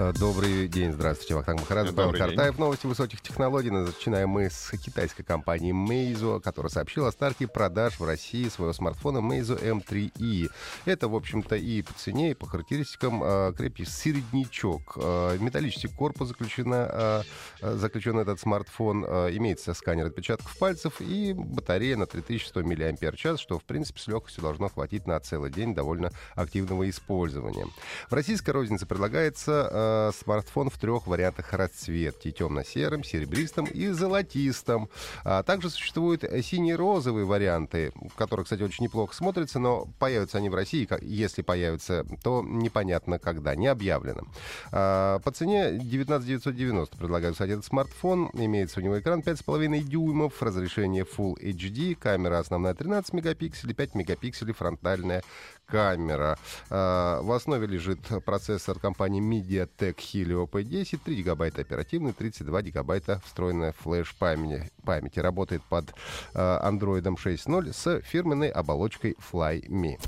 Э, Добрый день, здравствуйте. Вахтанг Махарадзе, Павел. Картаев. Новости высоких технологий. Начинаем мы с китайской компании Meizu, которая сообщила о старте продаж в России своего смартфона Meizu M3i. Это, в общем-то, и по цене, и по характеристикам э, крепкий середнячок. Э, Металлический корпус заключена, э, заключен этот смартфон. Имеется сканер отпечатков пальцев и батарея на 3100 мАч, что, в принципе, с легкостью должно хватить на целый день довольно активного использования. В российской рознице предлагается э, смартфон в трех вариантах расцветки. Темно-серым, серебристым и золотистым. А также существуют сине-розовые варианты, которые, кстати, очень неплохо смотрятся, но появятся они в России, если появятся, то непонятно когда, не объявлено. А, По цене 19 990 предлагаю, кстати, этот смартфон. Имеется у него экран 5,5 дюймов, разрешение Full HD, камера основная 13 мегапикселей, 5 мегапикселей фронтальная камера. А, В основе лежит процессор компании MediaTek Helio P10, 3 гигабайта оперативной, 32 гигабайта встроенная флеш-памяти. Памяти. Работает под а, Android 6.0 с фирменной оболочкой Flyme.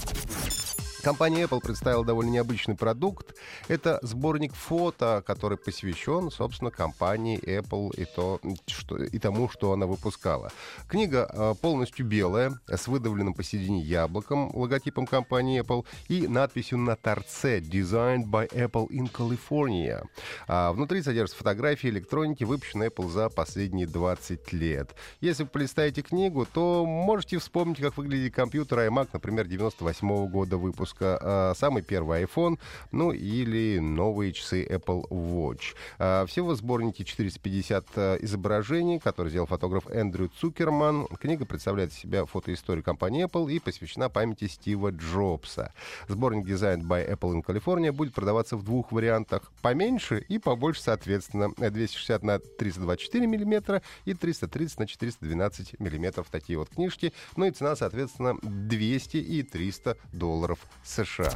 Компания Apple представила довольно необычный продукт. Это сборник фото, который посвящен, собственно, компании Apple и, то, что, и тому, что она выпускала. Книга э, полностью белая, с выдавленным посередине яблоком, логотипом компании Apple и надписью на торце «Designed by Apple in California». А внутри содержатся фотографии электроники, выпущенные Apple за последние 20 лет. Если вы полистаете книгу, то можете вспомнить, как выглядит компьютер iMac, например, 98 года выпуска, а, самый первый iPhone, ну или новые часы Apple Watch. А, Всего в сборнике 450 а, изображений, которые сделал фотограф Эндрю Цукерман. Книга представляет из себя фотоисторию компании Apple и посвящена памяти Стива Джобса. Сборник Designed by Apple in California будет продаваться в двух вариантах. Поменьше и побольше, соответственно. 260 на 324 миллиметра и 330 на 412 миллиметров. Такие вот книжки. Ну и цена, соответственно, 200 и 300 долларов США.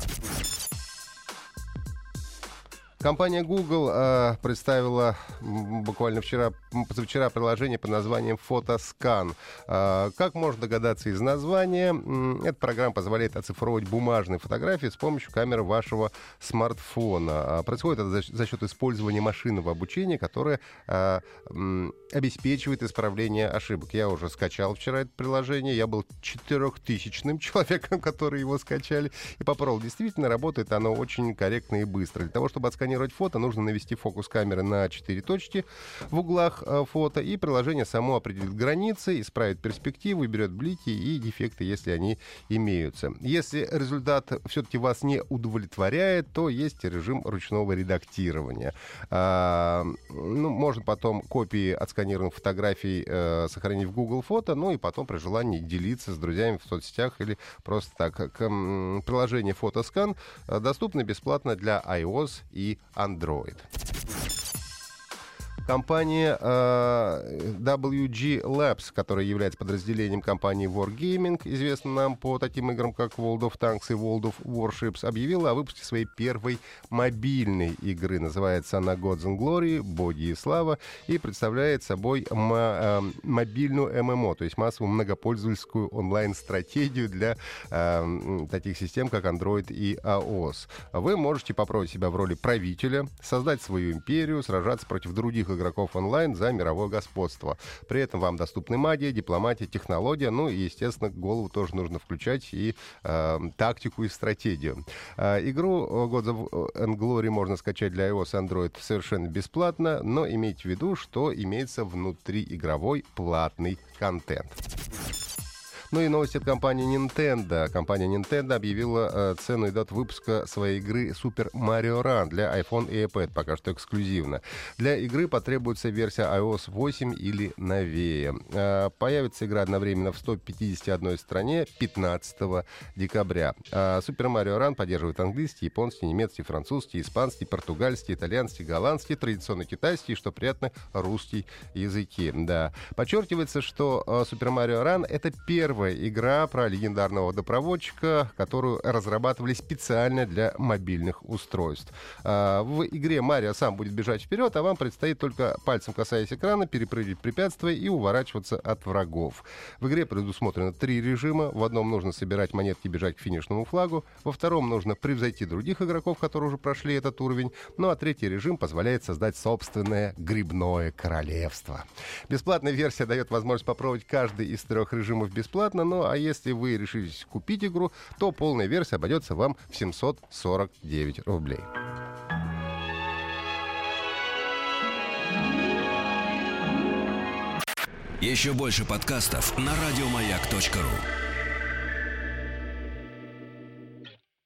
Компания Google э, представила буквально вчера, позавчера приложение под названием Фотоскан. Э, как можно догадаться из названия, м, эта программа позволяет оцифровывать бумажные фотографии с помощью камеры вашего смартфона. А происходит это за, за счет использования машинного обучения, которое э, обеспечивает исправление ошибок. Я уже скачал вчера это приложение, я был четырехтысячным человеком, который его скачали, и попробовал. Действительно, работает оно очень корректно и быстро. Для того, чтобы отсканировать фото, нужно навести фокус камеры на 4 точки в углах э, фото, и приложение само определит границы, исправит перспективу, берет блики и дефекты, если они имеются. Если результат все-таки вас не удовлетворяет, то есть режим ручного редактирования. А, ну, можно потом копии отсканированных фотографий э, сохранить в Google Фото, ну и потом при желании делиться с друзьями в соцсетях или просто так. К, м, приложение Фотоскан э, доступно бесплатно для iOS и Android. Компания э, WG Labs, которая является подразделением компании Wargaming, известна нам по таким играм, как World of Tanks и World of Warships, объявила о выпуске своей первой мобильной игры. Называется она Gods and Glory, Боги и Слава, и представляет собой э, мобильную ММО, то есть массовую многопользовательскую онлайн-стратегию для э, таких систем, как Android и iOS. Вы можете попробовать себя в роли правителя, создать свою империю, сражаться против других игроков онлайн за мировое господство. При этом вам доступны магия, дипломатия, технология, ну и, естественно, голову тоже нужно включать и э, тактику и стратегию. Э, игру Gods of and Glory можно скачать для iOS и Android совершенно бесплатно, но имейте в виду, что имеется внутри игровой платный контент. Ну и новость от компании Nintendo. Компания Nintendo объявила э, цену и дату выпуска своей игры Super Mario Run для iPhone и iPad, пока что эксклюзивно. Для игры потребуется версия iOS 8 или новее. Э, появится игра одновременно в 151 стране 15 декабря. Super Mario Run поддерживает английский, японский, немецкий, французский, испанский, португальский, итальянский, голландский, традиционно китайский, что приятно, русский языки. Да. Подчеркивается, что Super Mario Run — это первая игра про легендарного водопроводчика, которую разрабатывали специально для мобильных устройств. А, в игре Марио сам будет бежать вперед, а вам предстоит только пальцем касаясь экрана перепрыгивать препятствия и уворачиваться от врагов. В игре предусмотрено три режима. В одном нужно собирать монетки и бежать к финишному флагу. Во втором нужно превзойти других игроков, которые уже прошли этот уровень. Ну а третий режим позволяет создать собственное грибное королевство. Бесплатная версия дает возможность попробовать каждый из трех режимов бесплатно. Ну а если вы решились купить игру, то полная версия обойдется вам в 749 рублей. Еще больше подкастов на радиомаяк.ру.